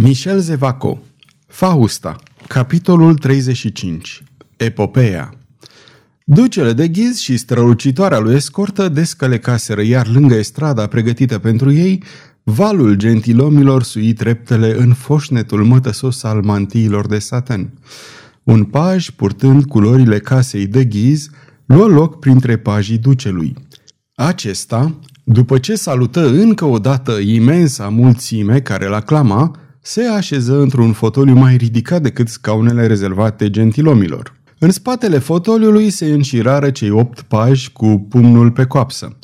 Michel Zevaco Fausta Capitolul 35 Epopeea Ducele de ghiz și strălucitoarea lui escortă descălecaseră, iar lângă estrada pregătită pentru ei, valul gentilomilor sui treptele în foșnetul mătăsos al mantiilor de saten. Un paj, purtând culorile casei de ghiz, luă loc printre pajii ducelui. Acesta, după ce salută încă o dată imensa mulțime care l aclama, se așeză într-un fotoliu mai ridicat decât scaunele rezervate gentilomilor. În spatele fotoliului se înșirară cei opt pași cu pumnul pe coapsă.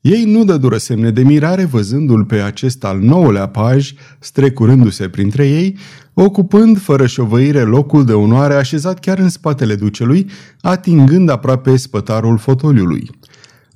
Ei nu dădură semne de mirare văzându-l pe acest al nouălea paj strecurându-se printre ei, ocupând fără șovăire locul de onoare așezat chiar în spatele ducelui, atingând aproape spătarul fotoliului.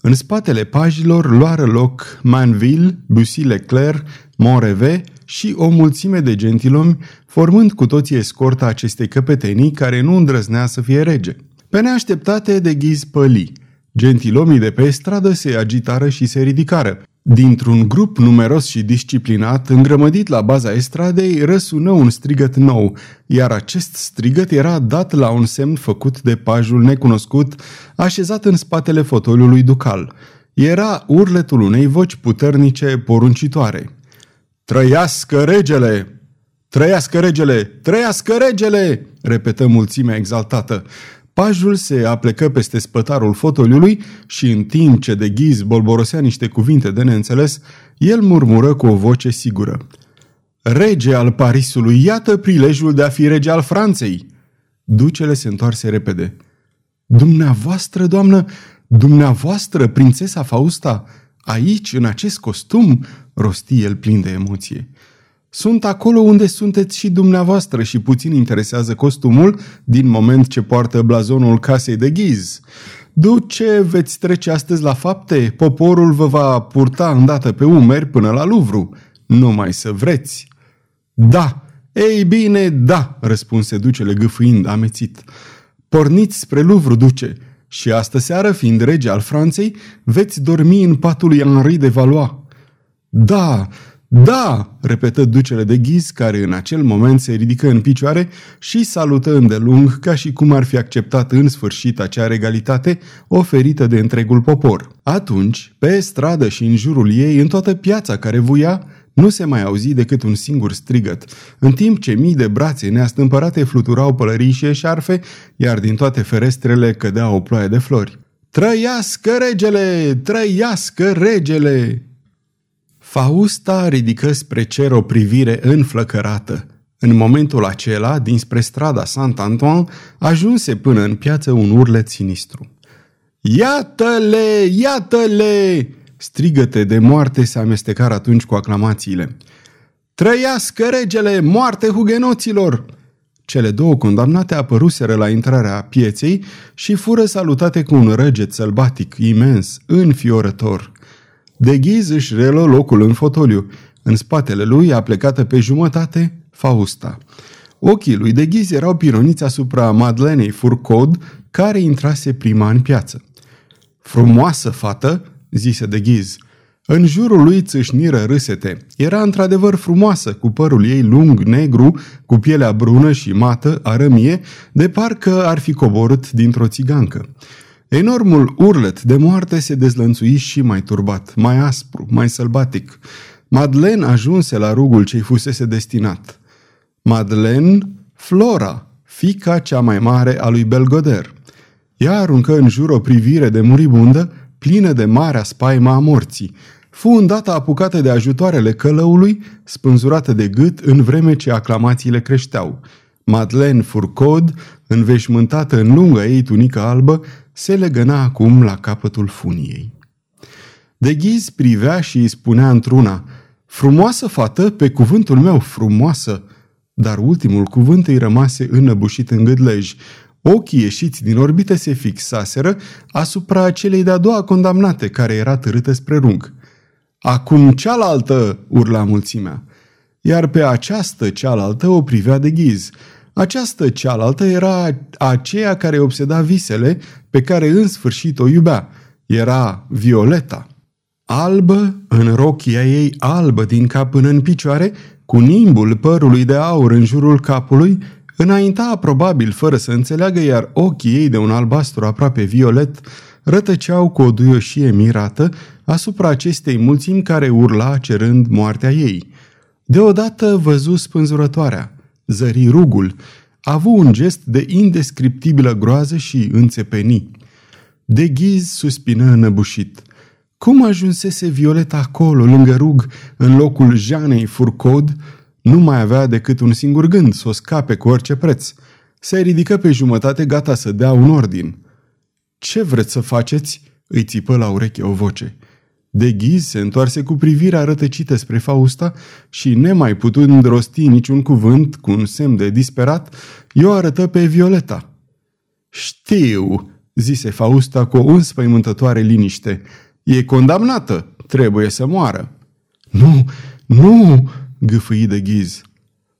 În spatele pajilor luară loc Manville, Bussy Leclerc, Monreve și o mulțime de gentilomi, formând cu toții escorta acestei căpetenii care nu îndrăznea să fie rege. Pe neașteptate de ghiz păli. Gentilomii de pe stradă se agitară și se ridicară. Dintr-un grup numeros și disciplinat, îngrămădit la baza estradei, răsună un strigăt nou, iar acest strigăt era dat la un semn făcut de pajul necunoscut, așezat în spatele fotoliului ducal. Era urletul unei voci puternice poruncitoare. Trăiască regele! Trăiască regele! Trăiască regele! repetă mulțimea exaltată. Pajul se aplecă peste spătarul fotoliului și în timp ce de ghiz bolborosea niște cuvinte de neînțeles, el murmură cu o voce sigură. Rege al Parisului, iată prilejul de a fi rege al Franței! Ducele se întoarse repede. Dumneavoastră, doamnă, dumneavoastră, prințesa Fausta, aici, în acest costum, rosti el plin de emoție. Sunt acolo unde sunteți și dumneavoastră și puțin interesează costumul din moment ce poartă blazonul casei de ghiz. Duce, veți trece astăzi la fapte, poporul vă va purta îndată pe umeri până la Luvru. Numai să vreți. Da, ei bine, da, răspunse ducele gâfâind amețit. Porniți spre Luvru, duce, și astă seară, fiind rege al Franței, veți dormi în patul lui Henri de Valois. Da, da, repetă ducele de ghiz, care în acel moment se ridică în picioare și salută îndelung ca și cum ar fi acceptat în sfârșit acea regalitate oferită de întregul popor. Atunci, pe stradă și în jurul ei, în toată piața care vuia, nu se mai auzi decât un singur strigăt, în timp ce mii de brațe neastâmpărate fluturau pălării și eșarfe, iar din toate ferestrele cădea o ploaie de flori. Trăiască regele! Trăiască regele! Fausta ridică spre cer o privire înflăcărată. În momentul acela, dinspre strada Saint-Antoine, ajunse până în piață un urlet sinistru. Iată-le! Iată-le! Strigăte de moarte se amestecară atunci cu aclamațiile. Trăiască regele! Moarte hugenoților! Cele două condamnate apăruseră la intrarea pieței și fură salutate cu un răget sălbatic, imens, înfiorător. De ghiz își relă locul în fotoliu. În spatele lui, a plecată pe jumătate, Fausta. Ochii lui de ghiz erau pironiți asupra Madlenei Furcod, care intrase prima în piață. Frumoasă fată, zise de ghiz. În jurul lui țâșniră râsete. Era într-adevăr frumoasă, cu părul ei lung, negru, cu pielea brună și mată, arămie, de parcă ar fi coborât dintr-o țigancă. Enormul urlet de moarte se dezlănțui și mai turbat, mai aspru, mai sălbatic. Madeleine ajunse la rugul ce-i fusese destinat. Madeleine, Flora, fica cea mai mare a lui Belgoder. Ea aruncă în jur o privire de muribundă, plină de marea spaima a morții. Fu îndată apucată de ajutoarele călăului, spânzurată de gât în vreme ce aclamațiile creșteau. Madeleine Furcod, înveșmântată în lungă ei tunică albă, se legăna acum la capătul funiei. De ghiz privea și îi spunea într-una, Frumoasă fată, pe cuvântul meu, frumoasă! Dar ultimul cuvânt îi rămase înăbușit în gâdlej. Ochii ieșiți din orbită se fixaseră asupra celei de-a doua condamnate, care era târâtă spre rung. Acum cealaltă!" urla mulțimea. Iar pe această cealaltă o privea de ghiz – această cealaltă era aceea care obseda visele pe care în sfârșit o iubea. Era Violeta. Albă, în rochia ei albă din cap până în picioare, cu nimbul părului de aur în jurul capului, înainta probabil fără să înțeleagă, iar ochii ei de un albastru aproape violet rătăceau cu o duioșie mirată asupra acestei mulțimi care urla cerând moartea ei. Deodată văzu spânzurătoarea, zări rugul, a avut un gest de indescriptibilă groază și înțepeni. De ghiz suspină înăbușit. Cum ajunsese Violeta acolo, lângă rug, în locul Janei Furcod, nu mai avea decât un singur gând, să o scape cu orice preț. Se ridică pe jumătate gata să dea un ordin. Ce vreți să faceți?" îi țipă la ureche o voce. De ghiz se întoarse cu privirea rătăcită spre Fausta și, nemai putând rosti niciun cuvânt, cu un semn de disperat, i-o arătă pe Violeta. Știu, zise Fausta cu o înspăimântătoare liniște. E condamnată, trebuie să moară. Nu, nu, gâfâi de ghiz.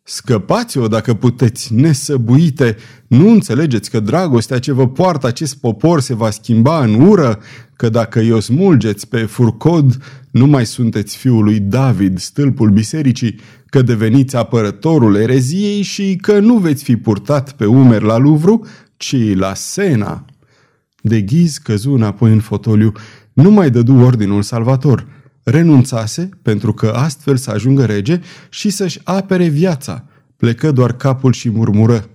Scăpați-o dacă puteți, nesăbuite! Nu înțelegeți că dragostea ce vă poartă acest popor se va schimba în ură? Că dacă îi o smulgeți pe furcod, nu mai sunteți fiul lui David, stâlpul bisericii, că deveniți apărătorul ereziei și că nu veți fi purtat pe umeri la Luvru, ci la Sena. De ghiz căzu înapoi în fotoliu, nu mai dădu ordinul salvator – renunțase pentru că astfel să ajungă rege și să-și apere viața. Plecă doar capul și murmură.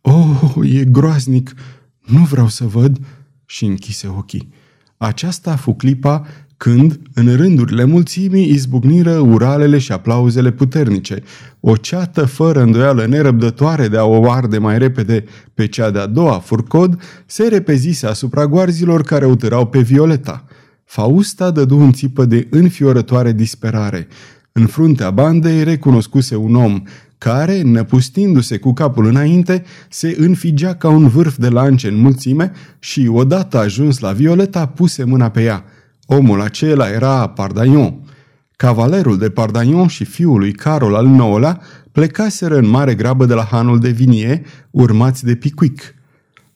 Oh, e groaznic! Nu vreau să văd!" și închise ochii. Aceasta fu clipa când, în rândurile mulțimii, izbucniră uralele și aplauzele puternice. O ceată fără îndoială nerăbdătoare de a o arde mai repede pe cea de-a doua furcod se repezise asupra goarzilor care o târau pe Violeta – Fausta dădu un țipă de înfiorătoare disperare. În fruntea bandei recunoscuse un om care, năpustindu-se cu capul înainte, se înfigea ca un vârf de lance în mulțime și, odată ajuns la Violeta, puse mâna pe ea. Omul acela era Pardaion. Cavalerul de Pardaion și fiul lui Carol al IX-lea plecaseră în mare grabă de la hanul de vinie, urmați de Picuic.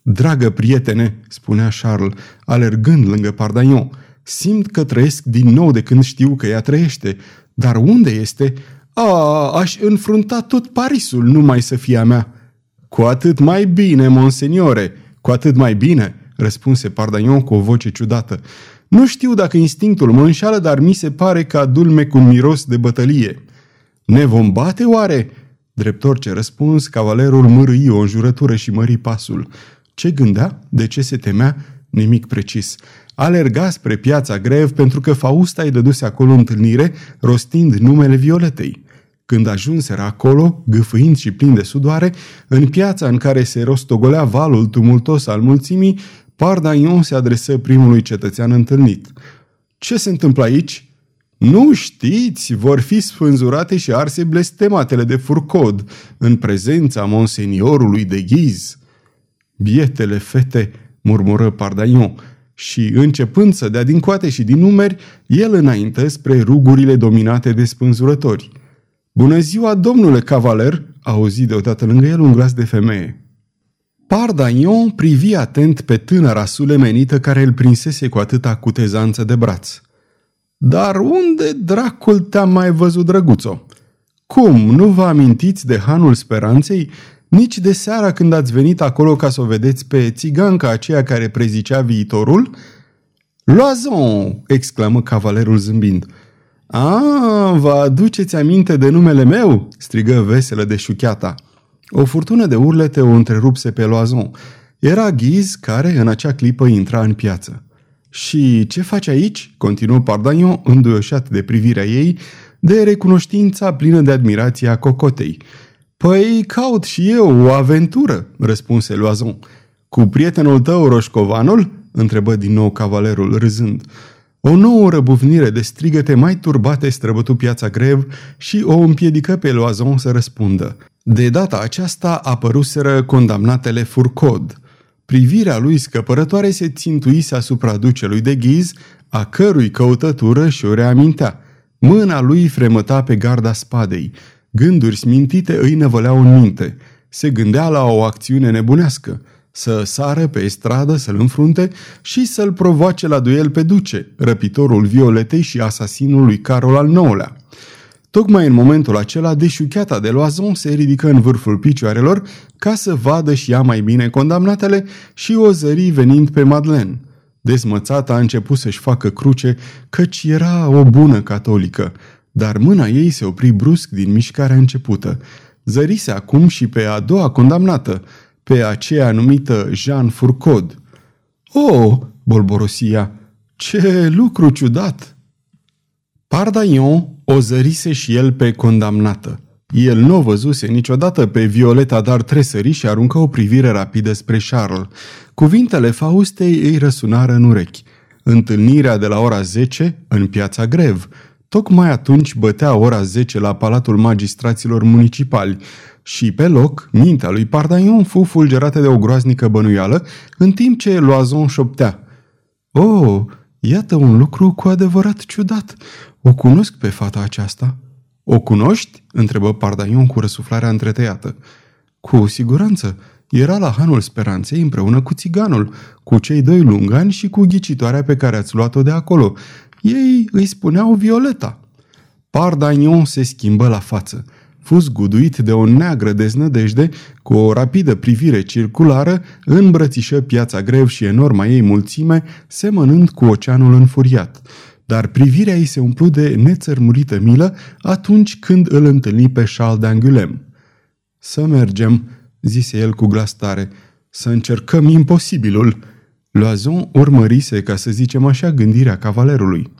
Dragă prietene, spunea Charles, alergând lângă Pardaion, Simt că trăiesc din nou de când știu că ea trăiește. Dar unde este? A, aș înfrunta tot Parisul numai să fie a mea. Cu atât mai bine, monseniore, cu atât mai bine, răspunse Pardaion cu o voce ciudată. Nu știu dacă instinctul mă înșală, dar mi se pare că adulme cu un miros de bătălie. Ne vom bate oare? Drept orice răspuns, cavalerul mărâi o înjurătură și mări pasul. Ce gândea? De ce se temea? Nimic precis alerga spre piața grev pentru că Fausta îi dăduse acolo întâlnire rostind numele Violetei. Când ajunseră acolo, gâfâind și plin de sudoare, în piața în care se rostogolea valul tumultos al mulțimii, Pardaion se adresă primului cetățean întâlnit. Ce se întâmplă aici?" Nu știți, vor fi sfânzurate și arse blestematele de furcod în prezența monseniorului de ghiz." Bietele fete, murmură Pardaion, și, începând să dea din coate și din numeri, el înainte spre rugurile dominate de spânzurători. Bună ziua, domnule cavaler!" a auzit deodată lângă el un glas de femeie. Pardaion privi atent pe tânăra sulemenită care îl prinsese cu atâta cutezanță de braț. Dar unde dracul te-a mai văzut, drăguțo? Cum, nu vă amintiți de Hanul Speranței, nici de seara când ați venit acolo ca să o vedeți pe țiganca aceea care prezicea viitorul? Loazon! exclamă cavalerul zâmbind. A, vă aduceți aminte de numele meu? strigă veselă de șucheata. O furtună de urlete o întrerupse pe Loazon. Era Ghiz care în acea clipă intra în piață. Și ce faci aici?" continuă Pardagnon, înduioșat de privirea ei, de recunoștința plină de admirație a cocotei. Păi caut și eu o aventură, răspunse Loazon. Cu prietenul tău, Roșcovanul? întrebă din nou cavalerul, râzând. O nouă răbuvnire de strigăte mai turbate străbătu piața grev și o împiedică pe Loazon să răspundă. De data aceasta apăruseră condamnatele Furcod. Privirea lui scăpărătoare se țintuise asupra ducelui de ghiz, a cărui căutătură și-o reamintea. Mâna lui fremăta pe garda spadei. Gânduri smintite îi năvăleau în minte. Se gândea la o acțiune nebunească, să sară pe stradă, să-l înfrunte și să-l provoace la duel pe duce, răpitorul Violetei și asasinul lui Carol al IX-lea. Tocmai în momentul acela, deșucheata de loazon se ridică în vârful picioarelor ca să vadă și ea mai bine condamnatele și o zări venind pe Madeleine. Dezmățata a început să-și facă cruce, căci era o bună catolică, dar mâna ei se opri brusc din mișcarea începută. Zărise acum și pe a doua condamnată, pe aceea numită Jean Fourcade. Oh, bolborosia, ce lucru ciudat! Pardaion o zărise și el pe condamnată. El nu o văzuse niciodată pe Violeta, dar tresări și aruncă o privire rapidă spre Charles. Cuvintele Faustei îi răsunară în urechi. Întâlnirea de la ora 10 în piața Grev. Tocmai atunci bătea ora 10 la Palatul Magistraților Municipali și pe loc, mintea lui Pardaion fu fulgerată de o groaznică bănuială, în timp ce Loazon șoptea. Oh, iată un lucru cu adevărat ciudat. O cunosc pe fata aceasta." O cunoști?" întrebă Pardaion cu răsuflarea întretăiată. Cu siguranță. Era la Hanul Speranței împreună cu țiganul, cu cei doi lungani și cu ghicitoarea pe care ați luat-o de acolo. Ei îi spuneau Violeta. Pardaion se schimbă la față. Fus guduit de o neagră deznădejde, cu o rapidă privire circulară, îmbrățișă piața grev și enorma ei mulțime, semănând cu oceanul înfuriat dar privirea ei se umplu de nețărmurită milă atunci când îl întâlni pe Charles d'Angulem. Să mergem, zise el cu glas tare, să încercăm imposibilul. Loazon urmărise, ca să zicem așa, gândirea cavalerului.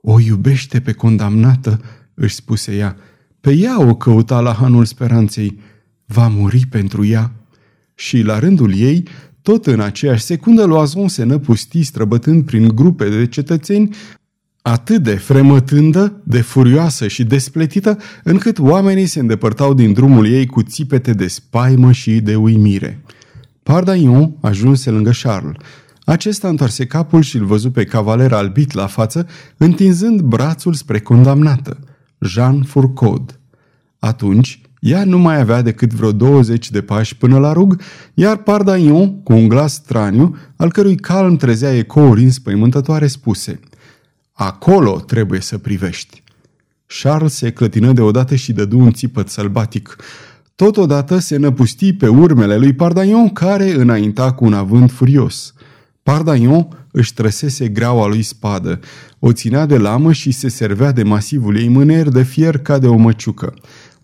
O iubește pe condamnată, își spuse ea. Pe ea o căuta la hanul speranței. Va muri pentru ea. Și la rândul ei, tot în aceeași secundă, Loazon se năpusti străbătând prin grupe de cetățeni atât de fremătândă, de furioasă și despletită, încât oamenii se îndepărtau din drumul ei cu țipete de spaimă și de uimire. Pardaion ajunse lângă Charles. Acesta întoarse capul și îl văzu pe cavaler albit la față, întinzând brațul spre condamnată, Jean Fourcade. Atunci, ea nu mai avea decât vreo 20 de pași până la rug, iar Pardaion, cu un glas straniu, al cărui calm trezea ecouri înspăimântătoare, spuse – Acolo trebuie să privești. Charles se clătină deodată și dădu un țipăt sălbatic. Totodată se năpusti pe urmele lui Pardaion, care înainta cu un avânt furios. Pardaion își trăsese greaua lui spadă, o ținea de lamă și se servea de masivul ei mâner de fier ca de o măciucă.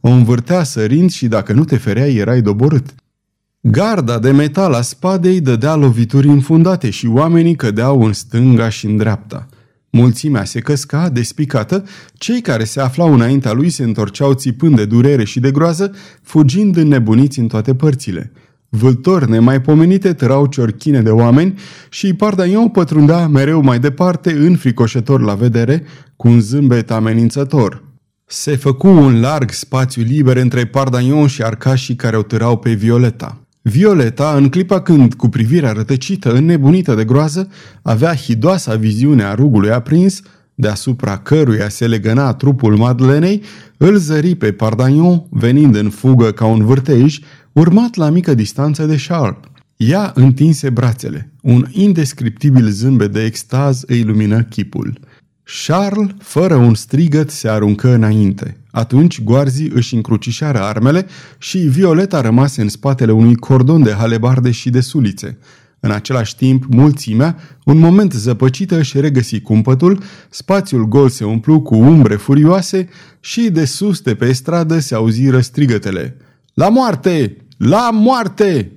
O învârtea sărind și dacă nu te fereai erai doborât. Garda de metal a spadei dădea lovituri infundate și oamenii cădeau în stânga și în dreapta. Mulțimea se căsca, despicată, cei care se aflau înaintea lui se întorceau țipând de durere și de groază, fugind înnebuniți în toate părțile. Vâltori nemaipomenite tărau ciorchine de oameni și Pardaion pătrundea mereu mai departe, înfricoșător la vedere, cu un zâmbet amenințător. Se făcu un larg spațiu liber între Pardaion și arcașii care o târau pe Violeta. Violeta, în clipa când, cu privirea rătăcită, înnebunită de groază, avea hidoasa viziune a rugului aprins, deasupra căruia se legăna trupul Madlenei, îl zări pe Pardagnon, venind în fugă ca un vârtej, urmat la mică distanță de Charles. Ea întinse brațele. Un indescriptibil zâmbet de extaz îi lumină chipul. Charles, fără un strigăt, se aruncă înainte. Atunci goarzii își încrucișară armele și Violeta rămase în spatele unui cordon de halebarde și de sulițe. În același timp, mulțimea, un moment zăpăcită, își regăsi cumpătul, spațiul gol se umplu cu umbre furioase și de sus de pe stradă se auziră strigătele. La moarte! La moarte!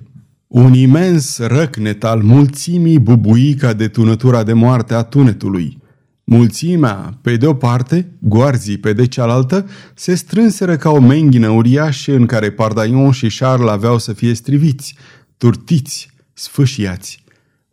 Un imens răcnet al mulțimii bubui ca de tunătura de moarte a tunetului. Mulțimea, pe de o parte, goarzii pe de cealaltă, se strânseră ca o menghină uriașă în care Pardaion și Charles aveau să fie striviți, turtiți, sfâșiați.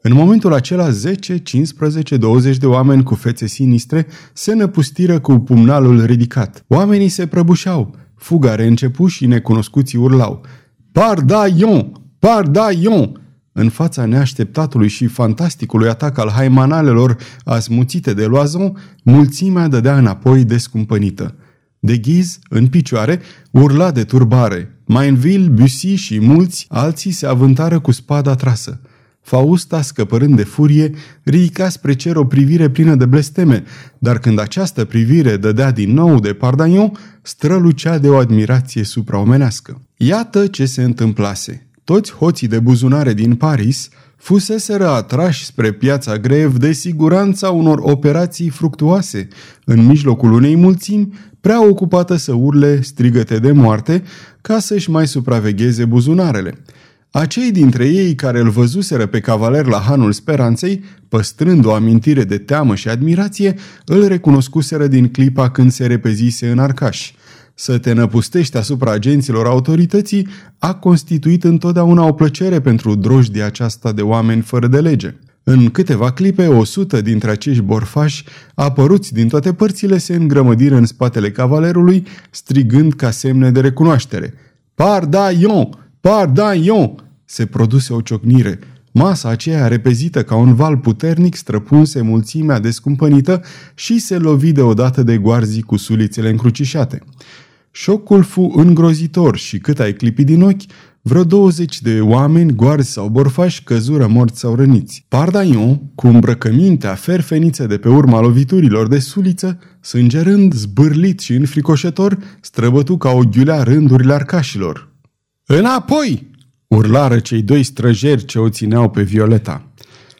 În momentul acela, 10, 15, 20 de oameni cu fețe sinistre se năpustiră cu pumnalul ridicat. Oamenii se prăbușeau, fuga reîncepu și necunoscuții urlau. Pardaion! Pardaion! În fața neașteptatului și fantasticului atac al haimanalelor asmuțite de loazon, mulțimea dădea înapoi descumpănită. De ghiz, în picioare, urla de turbare. Mainville, Bussy și mulți alții se avântară cu spada trasă. Fausta, scăpărând de furie, ridica spre cer o privire plină de blesteme, dar când această privire dădea din nou de Pardagnon, strălucea de o admirație supraomenească. Iată ce se întâmplase. Toți hoții de buzunare din Paris fuseseră atrași spre piața grev de siguranța unor operații fructuoase, în mijlocul unei mulțimi prea ocupată să urle strigăte de moarte ca să-și mai supravegheze buzunarele. Acei dintre ei care îl văzuseră pe cavaler la Hanul Speranței, păstrând o amintire de teamă și admirație, îl recunoscuseră din clipa când se repezise în arcaș. Să te năpustești asupra agenților autorității a constituit întotdeauna o plăcere pentru drojdia aceasta de oameni fără de lege. În câteva clipe, o sută dintre acești borfași, apăruți din toate părțile, se îngrămădiră în spatele cavalerului, strigând ca semne de recunoaștere. Pardaion! Pardaion! Se produse o ciocnire. Masa aceea repezită ca un val puternic străpunse mulțimea descumpănită și se lovi deodată de goarzii cu sulițele încrucișate. Șocul fu îngrozitor și cât ai clipi din ochi, vreo 20 de oameni, goarzi sau borfași, căzură morți sau răniți. Pardaion, cu îmbrăcămintea ferfeniță de pe urma loviturilor de suliță, sângerând, zbârlit și înfricoșător, străbătu ca o ghiulea rândurile arcașilor. Înapoi!" urlară cei doi străjeri ce o țineau pe Violeta.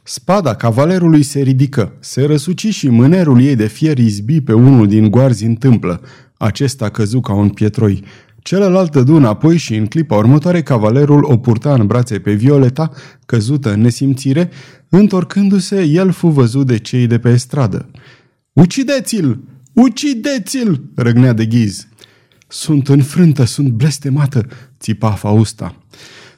Spada cavalerului se ridică, se răsuci și mânerul ei de fier izbi pe unul din goarzi în tâmplă. Acesta căzu ca un pietroi. Celălalt dădu înapoi și în clipa următoare cavalerul o purta în brațe pe Violeta, căzută în nesimțire, întorcându-se, el fu văzut de cei de pe stradă. Ucideți-l! Ucideți-l! răgnea de ghiz. Sunt înfrântă, sunt blestemată, țipa Fausta.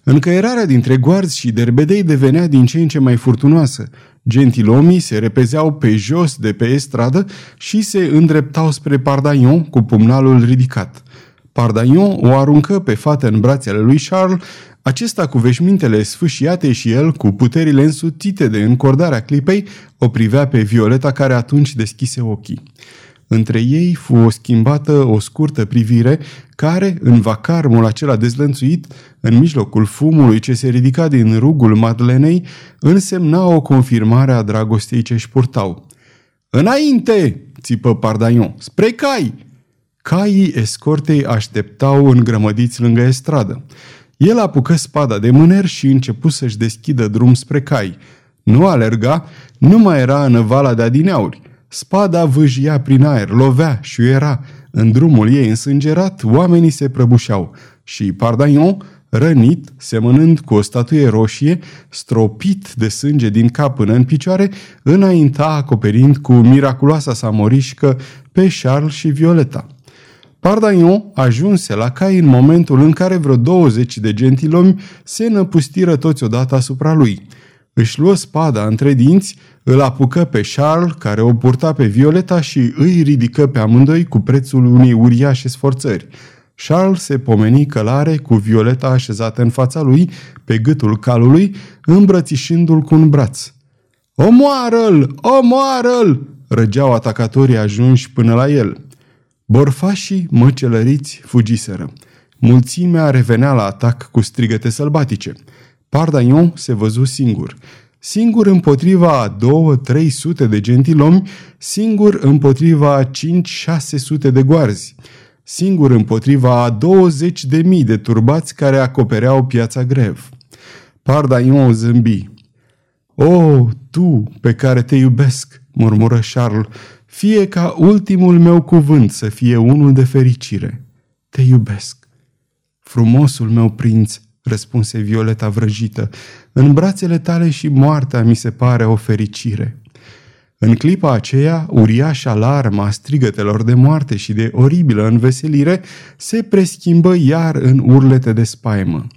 Încăierarea dintre goarzi și derbedei devenea din ce în ce mai furtunoasă. Gentilomii se repezeau pe jos de pe stradă și se îndreptau spre Pardaion cu pumnalul ridicat. Pardaion o aruncă pe fată în brațele lui Charles, acesta cu veșmintele sfâșiate și el, cu puterile însutite de încordarea clipei, o privea pe Violeta care atunci deschise ochii. Între ei fu o schimbată, o scurtă privire, care, în vacarmul acela dezlănțuit, în mijlocul fumului ce se ridica din rugul Madlenei, însemna o confirmare a dragostei ce își purtau. Înainte!" țipă Pardaion. Spre cai!" Caii escortei așteptau îngrămădiți lângă stradă. El apucă spada de mâner și începu să-și deschidă drum spre cai. Nu alerga, nu mai era în vala de adineauri. Spada vâjia prin aer, lovea și era. În drumul ei însângerat, oamenii se prăbușeau și Pardaion, rănit, semănând cu o statuie roșie, stropit de sânge din cap până în picioare, înainta acoperind cu miraculoasa sa morișcă pe Charles și Violeta. Pardaion ajunse la cai în momentul în care vreo 20 de gentilomi se năpustiră toți odată asupra lui. Își luă spada între dinți, îl apucă pe Charles, care o purta pe Violeta și îi ridică pe amândoi cu prețul unei uriașe sforțări. Charles se pomeni călare cu Violeta așezată în fața lui, pe gâtul calului, îmbrățișându-l cu un braț. Omoară-l! Omoară-l! răgeau atacatorii ajunși până la el. Borfașii, măcelăriți, fugiseră. Mulțimea revenea la atac cu strigăte sălbatice. Pardaion se văzu singur. Singur împotriva a două, trei sute de gentilomi, singur împotriva a cinci, șase sute de goarzi, singur împotriva a douăzeci de mii de turbați care acopereau piața grev. Pardaion zâmbi. O, tu, pe care te iubesc, murmură Charles, fie ca ultimul meu cuvânt să fie unul de fericire. Te iubesc. Frumosul meu prinț, răspunse Violeta vrăjită, în brațele tale și moartea mi se pare o fericire. În clipa aceea, uriașa alarma a strigătelor de moarte și de oribilă înveselire se preschimbă iar în urlete de spaimă.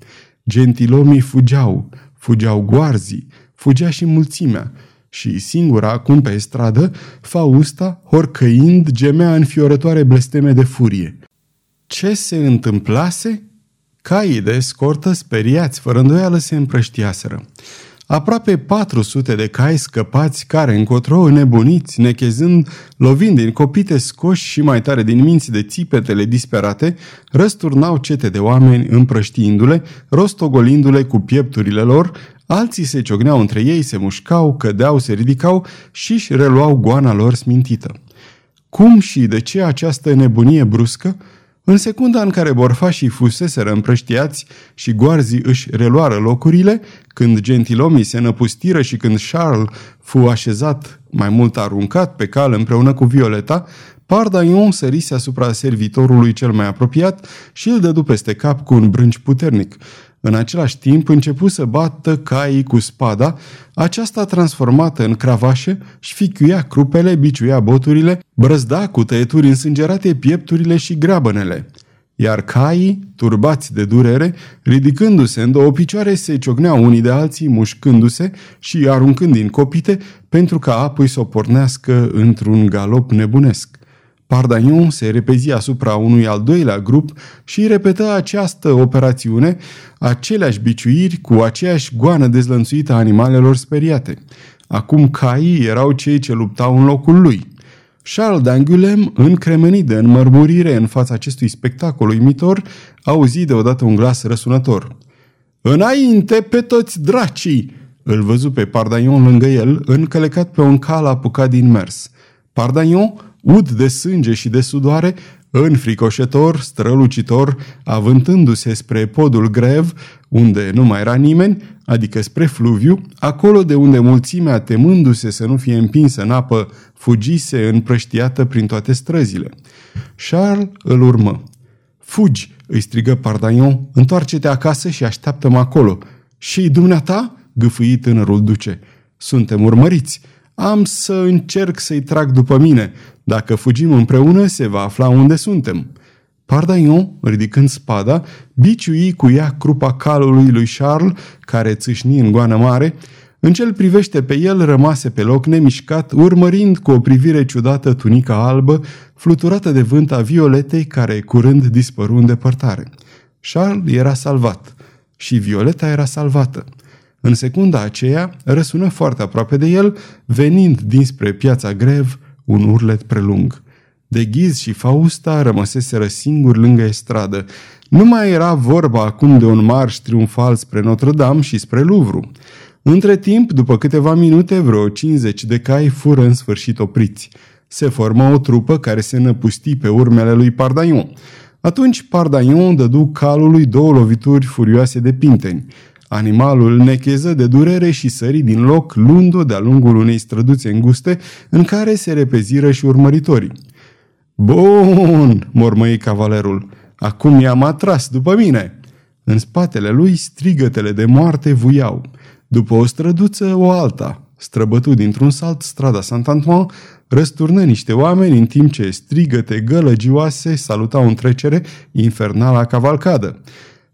Gentilomii fugeau, fugeau goarzii, fugea și mulțimea, și singura acum pe stradă, Fausta, horcăind, gemea în fiorătoare blesteme de furie. Ce se întâmplase? Caii de escortă, speriați, fără îndoială, se împrăștiaseră. Aproape 400 de cai scăpați care, încotro înnebuniți, nechezând, lovind din copite scoși și mai tare din minți de țipetele disperate, răsturnau cete de oameni împrăștiindu-le, rostogolindu-le cu piepturile lor, Alții se ciogneau între ei, se mușcau, cădeau, se ridicau și își reluau goana lor smintită. Cum și de ce această nebunie bruscă? În secunda în care borfașii fuseseră împrăștiați și goarzii își reluară locurile, când gentilomii se năpustiră și când Charles fu așezat, mai mult aruncat pe cal împreună cu Violeta, Pardaion sărise asupra servitorului cel mai apropiat și îl dădu peste cap cu un brânci puternic. În același timp începu să bată caii cu spada, aceasta transformată în cravașe, și ficuia crupele, biciuia boturile, brăzda cu tăieturi însângerate piepturile și greabănele. Iar caii, turbați de durere, ridicându-se în două picioare, se ciocneau unii de alții, mușcându-se și aruncând din copite, pentru ca apoi să o pornească într-un galop nebunesc. Pardagnon se repezi asupra unui al doilea grup și repetă această operațiune, aceleași biciuiri cu aceeași goană dezlănțuită a animalelor speriate. Acum caii erau cei ce luptau în locul lui. Charles d'Angulem, încremenit de înmărmurire în fața acestui spectacol uimitor, auzi deodată un glas răsunător. Înainte pe toți dracii!" Îl văzu pe Pardagnon lângă el, încălecat pe un cal apucat din mers. Pardagnon ud de sânge și de sudoare, înfricoșător, strălucitor, avântându-se spre podul grev, unde nu mai era nimeni, adică spre fluviu, acolo de unde mulțimea, temându-se să nu fie împinsă în apă, fugise împrăștiată prin toate străzile. Charles îl urmă. Fugi!" îi strigă Pardaion, întoarce-te acasă și așteaptă-mă acolo. Și dumneata?" gâfâi tânărul duce. Suntem urmăriți. Am să încerc să-i trag după mine. Dacă fugim împreună, se va afla unde suntem. Pardaion, ridicând spada, biciui cu ea crupa calului lui Charles, care țâșni în goană mare, în cel privește pe el rămase pe loc nemișcat, urmărind cu o privire ciudată tunica albă, fluturată de vânt a violetei care curând dispăru în depărtare. Charles era salvat și Violeta era salvată. În secunda aceea răsună foarte aproape de el, venind dinspre piața grev un urlet prelung. De Ghiz și Fausta rămăseseră singuri lângă estradă. Nu mai era vorba acum de un marș triumfal spre Notre-Dame și spre Louvre. Între timp, după câteva minute, vreo 50 de cai fură în sfârșit opriți. Se formă o trupă care se năpusti pe urmele lui Pardaion. Atunci Pardaion dădu calului două lovituri furioase de pinteni. Animalul necheză de durere și sări din loc, luând-o de-a lungul unei străduțe înguste, în care se repeziră și urmăritorii. Bun, mormăi cavalerul, acum i-am atras după mine. În spatele lui strigătele de moarte vuiau. După o străduță, o alta. Străbătut dintr-un salt strada Saint-Antoine, răsturnă niște oameni în timp ce strigăte gălăgioase salutau în trecere infernala cavalcadă.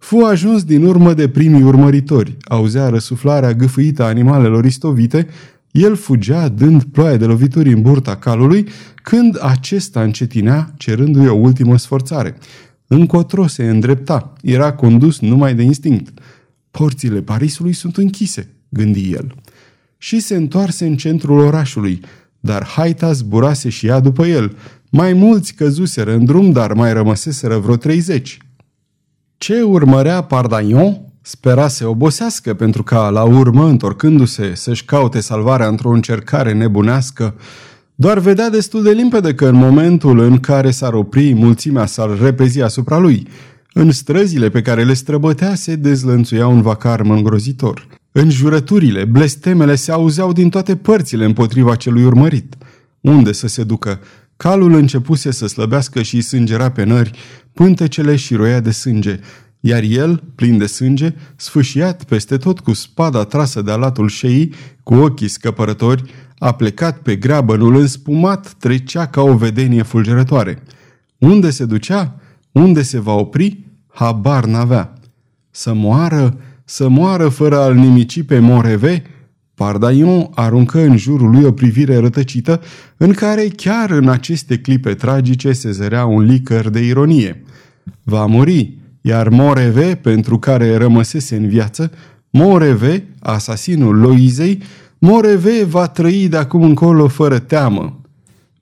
Fu ajuns din urmă de primii urmăritori, auzea răsuflarea gâfâită a animalelor istovite, el fugea dând ploaie de lovituri în burta calului, când acesta încetinea, cerându-i o ultimă sforțare. Încotro se îndrepta, era condus numai de instinct. Porțile Parisului sunt închise, gândi el. Și se întoarse în centrul orașului, dar haita zburase și ea după el. Mai mulți căzuseră în drum, dar mai rămăseseră vreo treizeci. Ce urmărea Pardaion spera să obosească pentru ca, la urmă, întorcându-se să-și caute salvarea într-o încercare nebunească, doar vedea destul de limpede că în momentul în care s-ar opri, mulțimea s-ar repezi asupra lui. În străzile pe care le străbătea se dezlănțuia un vacarm îngrozitor. În jurăturile, blestemele se auzeau din toate părțile împotriva celui urmărit. Unde să se ducă? Calul începuse să slăbească și sângera pe nări, pântecele și roia de sânge, iar el, plin de sânge, sfâșiat peste tot cu spada trasă de alatul șeii, cu ochii scăpărători, a plecat pe greabănul înspumat, trecea ca o vedenie fulgerătoare. Unde se ducea? Unde se va opri? Habar n-avea. Să moară, să moară fără a-l nimici pe Moreve? Pardaion aruncă în jurul lui o privire rătăcită, în care chiar în aceste clipe tragice se zărea un licăr de ironie. Va muri, iar Moreve, pentru care rămăsese în viață, Moreve, asasinul Loizei, Moreve va trăi de acum încolo fără teamă.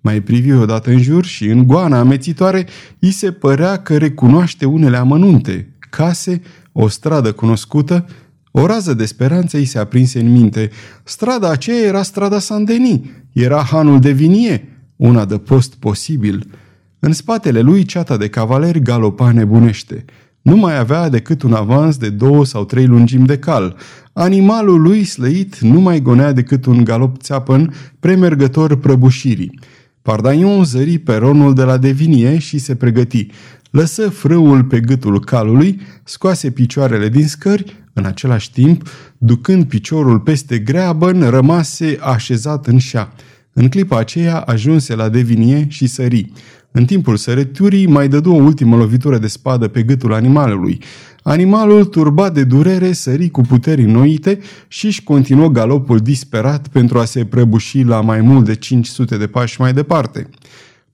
Mai privi odată în jur și în goana amețitoare îi se părea că recunoaște unele amănunte, case, o stradă cunoscută, O rază de speranță îi se aprinse în minte. Strada aceea era strada Saint-Denis, era hanul de vinie, una de post posibil. În spatele lui ceata de cavaleri galopa nebunește. Nu mai avea decât un avans de două sau trei lungimi de cal. Animalul lui slăit nu mai gonea decât un galop țeapăn premergător prăbușirii. Pardaion zări peronul de la Devinie și se pregăti. Lăsă frâul pe gâtul calului, scoase picioarele din scări, în același timp, ducând piciorul peste greabăn, rămase așezat în șa. În clipa aceea ajunse la Devinie și sări. În timpul sărăturii mai dădu o ultimă lovitură de spadă pe gâtul animalului. Animalul, turbat de durere, sări cu puteri înnoite și își continuă galopul disperat pentru a se prăbuși la mai mult de 500 de pași mai departe.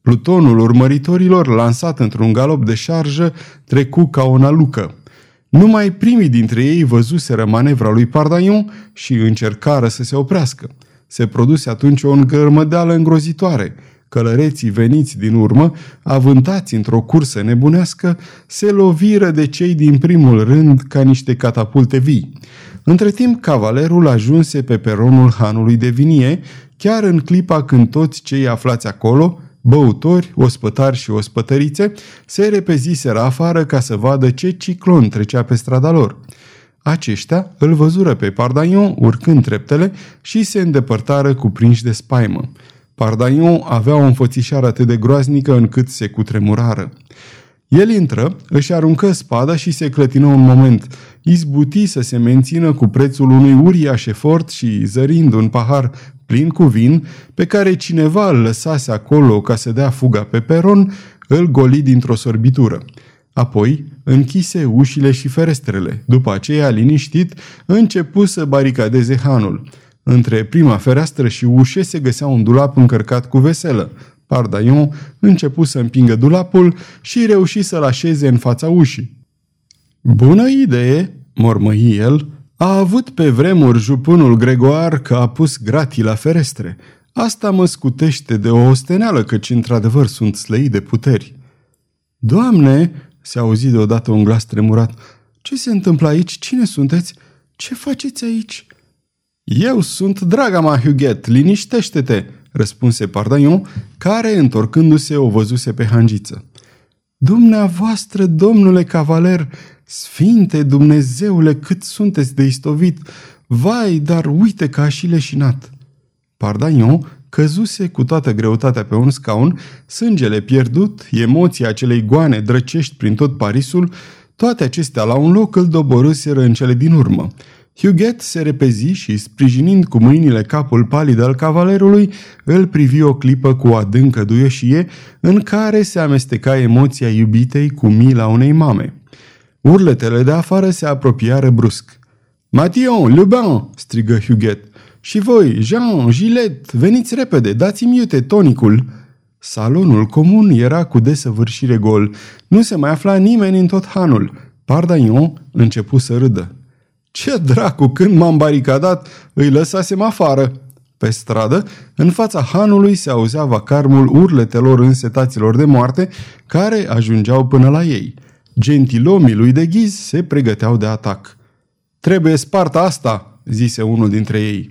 Plutonul urmăritorilor, lansat într-un galop de șarjă, trecu ca o nalucă. Numai primii dintre ei văzuseră manevra lui Pardaion și încercară să se oprească. Se produse atunci o îngărmădeală îngrozitoare – Călăreții veniți din urmă, avântați într-o cursă nebunească, se loviră de cei din primul rând ca niște catapulte vii. Între timp, cavalerul ajunse pe peronul hanului de vinie, chiar în clipa când toți cei aflați acolo, băutori, ospătari și ospătărițe, se repeziseră afară ca să vadă ce ciclon trecea pe strada lor. Aceștia îl văzură pe Pardaion urcând treptele și se îndepărtară cuprinși de spaimă. Pardaion avea o înfățișare atât de groaznică încât se cutremurară. El intră, își aruncă spada și se clătină un moment. Izbuti să se mențină cu prețul unui uriaș efort și, zărind un pahar plin cu vin, pe care cineva îl lăsase acolo ca să dea fuga pe peron, îl goli dintr-o sorbitură. Apoi închise ușile și ferestrele. După aceea, liniștit, începu să baricadeze hanul. Între prima fereastră și ușe se găsea un dulap încărcat cu veselă. Pardaion începu să împingă dulapul și reuși să-l așeze în fața ușii. Bună idee, mormăi el, a avut pe vremuri jupunul Gregoar că a pus gratii la ferestre. Asta mă scutește de o osteneală, căci într-adevăr sunt slăi de puteri. Doamne, se auzi deodată un glas tremurat, ce se întâmplă aici? Cine sunteți? Ce faceți aici?" Eu sunt draga mea, Huguet, liniștește-te!" răspunse Pardaion, care, întorcându-se, o văzuse pe hangiță. Dumneavoastră, domnule cavaler, sfinte Dumnezeule, cât sunteți de istovit! Vai, dar uite că a și leșinat!" Pardaion căzuse cu toată greutatea pe un scaun, sângele pierdut, emoția acelei goane drăcești prin tot Parisul, toate acestea la un loc îl doborâseră în cele din urmă. Huguet se repezi și, sprijinind cu mâinile capul palid al cavalerului, îl privi o clipă cu o adâncă duioșie în care se amesteca emoția iubitei cu mila unei mame. Urletele de afară se apropiară brusc. Mathieu, Lubin!" strigă Huguet. Și voi, Jean, Gilet, veniți repede, dați-mi iute tonicul!" Salonul comun era cu desăvârșire gol. Nu se mai afla nimeni în tot hanul. Pardaion începu să râdă. Ce dracu, când m-am baricadat, îi lăsasem afară. Pe stradă, în fața hanului se auzea vacarmul urletelor însetaților de moarte care ajungeau până la ei. Gentilomii lui de ghiz se pregăteau de atac. Trebuie sparta asta, zise unul dintre ei.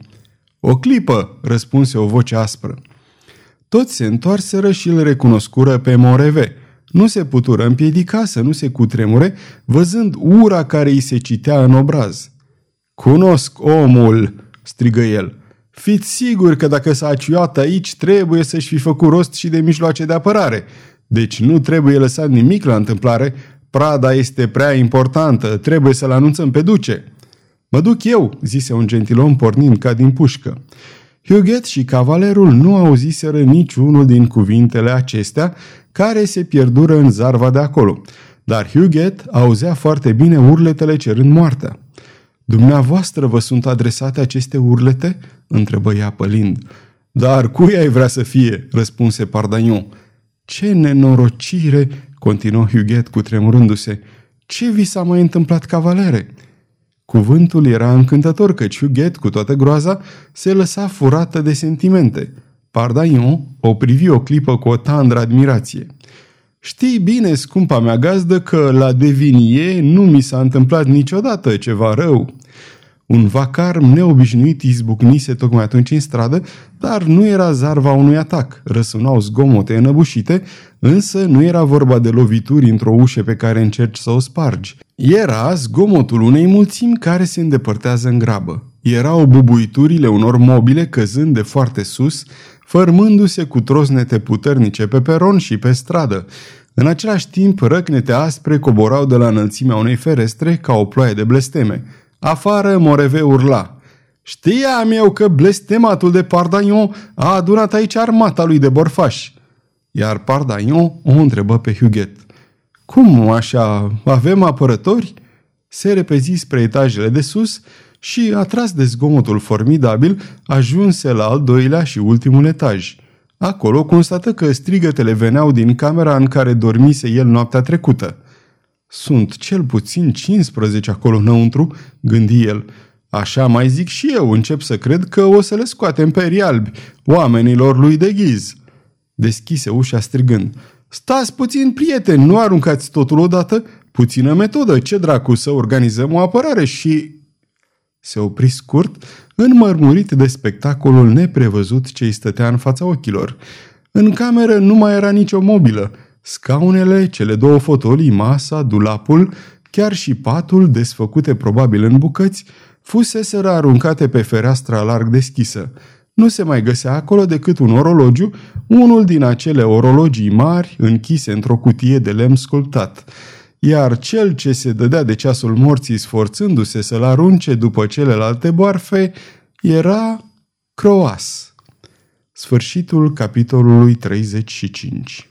O clipă, răspunse o voce aspră. Toți se întoarseră și îl recunoscură pe Moreve. Nu se putură împiedica să nu se cutremure, văzând ura care îi se citea în obraz. Cunosc omul!" strigă el. Fiți siguri că dacă s-a aciuat aici, trebuie să-și fi făcut rost și de mijloace de apărare. Deci nu trebuie lăsat nimic la întâmplare. Prada este prea importantă, trebuie să-l anunțăm pe duce. Mă duc eu, zise un gentilom pornind ca din pușcă. Huguet și cavalerul nu auziseră niciunul din cuvintele acestea, care se pierdură în zarva de acolo. Dar Huguet auzea foarte bine urletele cerând moartea. Dumneavoastră vă sunt adresate aceste urlete?" întrebă ea pălind. Dar cui ai vrea să fie?" răspunse Pardagnon. Ce nenorocire!" Continuă Huguet cu tremurându-se. Ce vi s-a mai întâmplat, cavalere?" Cuvântul era încântător căci Huguet, cu toată groaza, se lăsa furată de sentimente. Pardaion o privi o clipă cu o tandră admirație. Știi bine, scumpa mea gazdă, că la Devinie nu mi s-a întâmplat niciodată ceva rău. Un vacar neobișnuit izbucnise tocmai atunci în stradă, dar nu era zarva unui atac. Răsunau zgomote înăbușite, însă nu era vorba de lovituri într-o ușă pe care încerci să o spargi. Era zgomotul unei mulțimi care se îndepărtează în grabă. Erau bubuiturile unor mobile căzând de foarte sus, fărmându-se cu trosnete puternice pe peron și pe stradă. În același timp, răcnete aspre coborau de la înălțimea unei ferestre ca o ploaie de blesteme. Afară, Moreve urla. Știam eu că blestematul de Pardaion a adunat aici armata lui de borfași. Iar Pardaion o întrebă pe Huguet. Cum așa? Avem apărători? Se repezi spre etajele de sus și, atras de zgomotul formidabil, ajunse la al doilea și ultimul etaj. Acolo constată că strigătele veneau din camera în care dormise el noaptea trecută. Sunt cel puțin 15 acolo înăuntru, gândi el. Așa mai zic și eu, încep să cred că o să le scoatem pe albi, oamenilor lui de ghiz. Deschise ușa strigând. Stați puțin, prieteni, nu aruncați totul odată, puțină metodă, ce dracu să organizăm o apărare și... Se opri scurt, înmărmurit de spectacolul neprevăzut ce îi stătea în fața ochilor. În cameră nu mai era nicio mobilă. Scaunele, cele două fotolii, masa, dulapul, chiar și patul, desfăcute probabil în bucăți, fuseseră aruncate pe fereastra larg deschisă. Nu se mai găsea acolo decât un orologiu, unul din acele orologii mari, închise într-o cutie de lemn sculptat iar cel ce se dădea de ceasul morții sforțându-se să-l arunce după celelalte boarfe era Croas. Sfârșitul capitolului 35